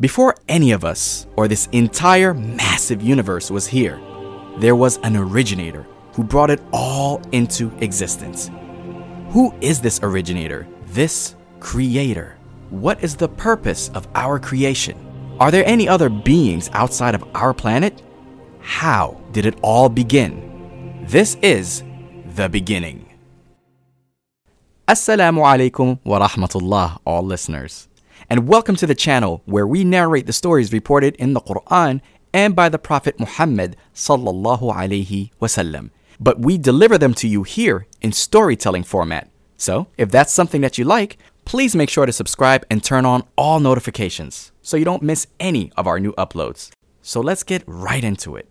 Before any of us or this entire massive universe was here, there was an originator who brought it all into existence. Who is this originator? This creator? What is the purpose of our creation? Are there any other beings outside of our planet? How did it all begin? This is the beginning. Assalamu alaikum wa rahmatullah, all listeners. And welcome to the channel where we narrate the stories reported in the Quran and by the Prophet Muhammad sallallahu alaihi wasallam. But we deliver them to you here in storytelling format. So, if that's something that you like, please make sure to subscribe and turn on all notifications so you don't miss any of our new uploads. So let's get right into it.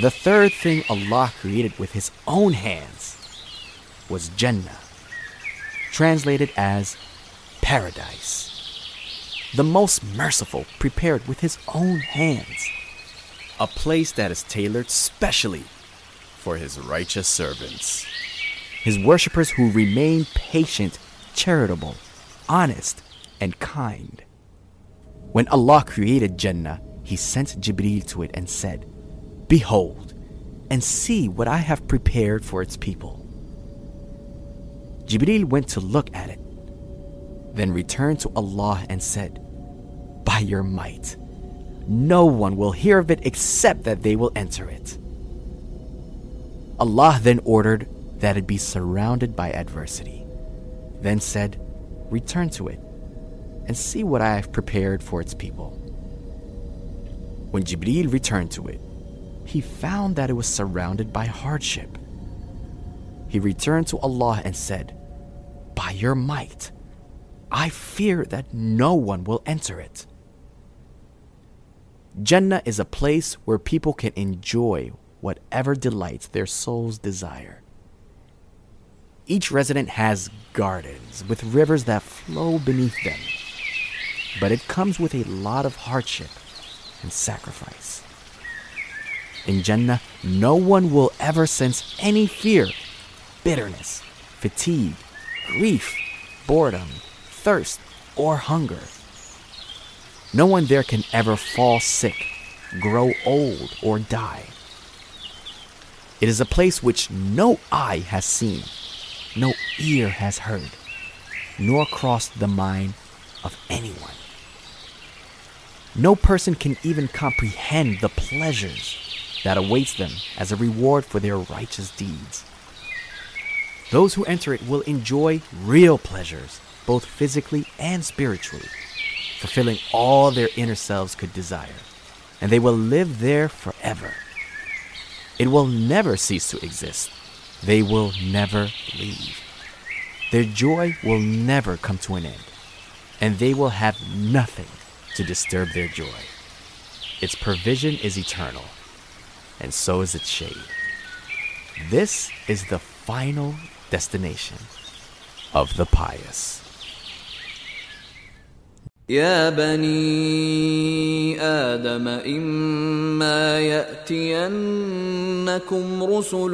The third thing Allah created with His own hands was Jannah, translated as paradise. The most merciful prepared with His own hands, a place that is tailored specially for His righteous servants, His worshippers who remain patient, charitable, honest, and kind. When Allah created Jannah, He sent Jibreel to it and said, Behold, and see what I have prepared for its people. Jibreel went to look at it, then returned to Allah and said, By your might, no one will hear of it except that they will enter it. Allah then ordered that it be surrounded by adversity, then said, Return to it and see what I have prepared for its people. When Jibreel returned to it, he found that it was surrounded by hardship. He returned to Allah and said, By your might, I fear that no one will enter it. Jannah is a place where people can enjoy whatever delights their souls desire. Each resident has gardens with rivers that flow beneath them, but it comes with a lot of hardship and sacrifice. In Jannah, no one will ever sense any fear, bitterness, fatigue, grief, boredom, thirst, or hunger. No one there can ever fall sick, grow old, or die. It is a place which no eye has seen, no ear has heard, nor crossed the mind of anyone. No person can even comprehend the pleasures that awaits them as a reward for their righteous deeds. Those who enter it will enjoy real pleasures, both physically and spiritually, fulfilling all their inner selves could desire, and they will live there forever. It will never cease to exist. They will never leave. Their joy will never come to an end, and they will have nothing to disturb their joy. Its provision is eternal, and so is its shade. This is the final destination of the pious. يا بني آدم إما يأتينكم رسل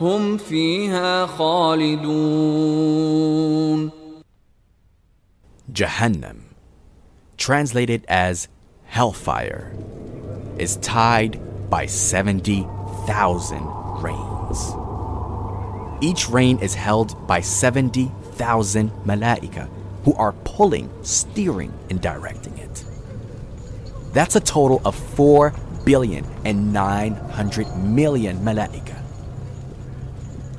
هم فيها خالدون Jahannam, translated as hellfire, is tied by 70,000 reins. Each rein is held by 70,000 malaika who are pulling, steering, and directing it. That's a total of 4 billion and 900 million malaika.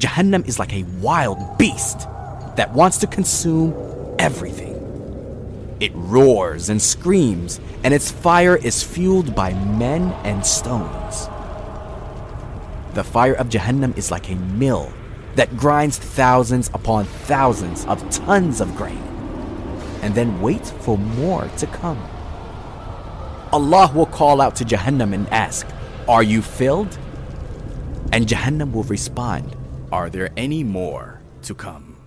Jahannam is like a wild beast that wants to consume everything. It roars and screams, and its fire is fueled by men and stones. The fire of Jahannam is like a mill that grinds thousands upon thousands of tons of grain and then waits for more to come. Allah will call out to Jahannam and ask, Are you filled? And Jahannam will respond, Are there any more to come?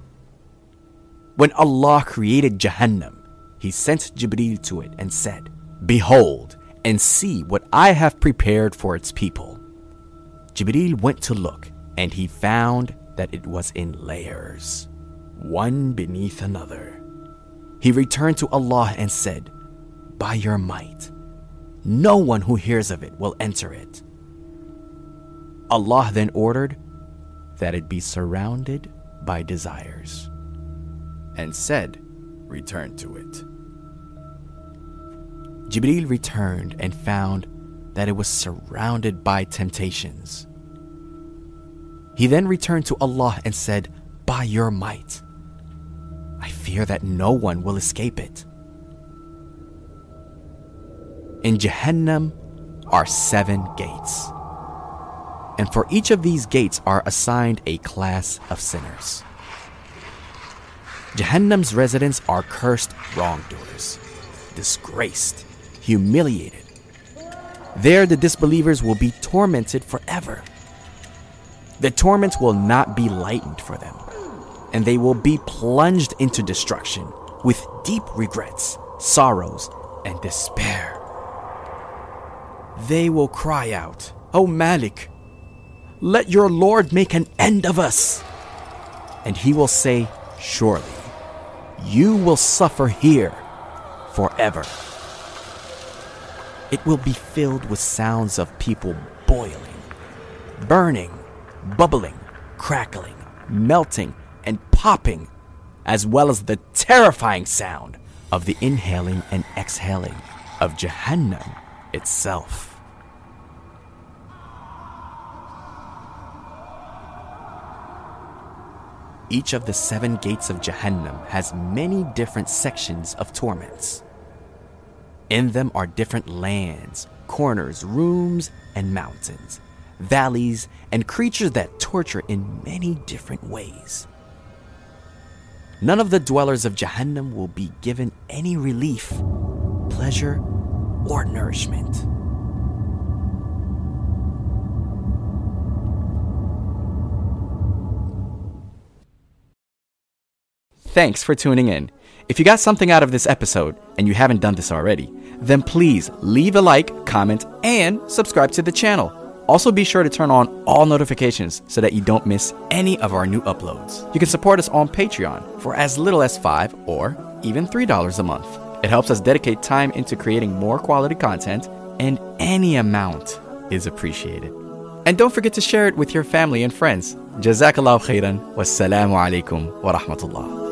When Allah created Jahannam, He sent Jibreel to it and said, Behold and see what I have prepared for its people. Jibreel went to look, and he found that it was in layers, one beneath another. He returned to Allah and said, By your might, no one who hears of it will enter it. Allah then ordered that it be surrounded by desires and said, Return to it. Jibreel returned and found that it was surrounded by temptations. He then returned to Allah and said, By your might, I fear that no one will escape it. In Jahannam are seven gates, and for each of these gates are assigned a class of sinners. Jahannam's residents are cursed wrongdoers, disgraced, humiliated. There, the disbelievers will be tormented forever. The torment will not be lightened for them, and they will be plunged into destruction with deep regrets, sorrows, and despair. They will cry out, O Malik, let your Lord make an end of us. And he will say, Surely, you will suffer here forever. It will be filled with sounds of people boiling, burning, bubbling, crackling, melting, and popping, as well as the terrifying sound of the inhaling and exhaling of Jahannam itself. Each of the seven gates of Jahannam has many different sections of torments. In them are different lands, corners, rooms, and mountains, valleys, and creatures that torture in many different ways. None of the dwellers of Jahannam will be given any relief, pleasure, or nourishment. Thanks for tuning in. If you got something out of this episode and you haven't done this already, then please leave a like, comment, and subscribe to the channel. Also, be sure to turn on all notifications so that you don't miss any of our new uploads. You can support us on Patreon for as little as 5 or even $3 a month. It helps us dedicate time into creating more quality content, and any amount is appreciated. And don't forget to share it with your family and friends. Jazakallah khairan. Wassalamu alaikum wa rahmatullah.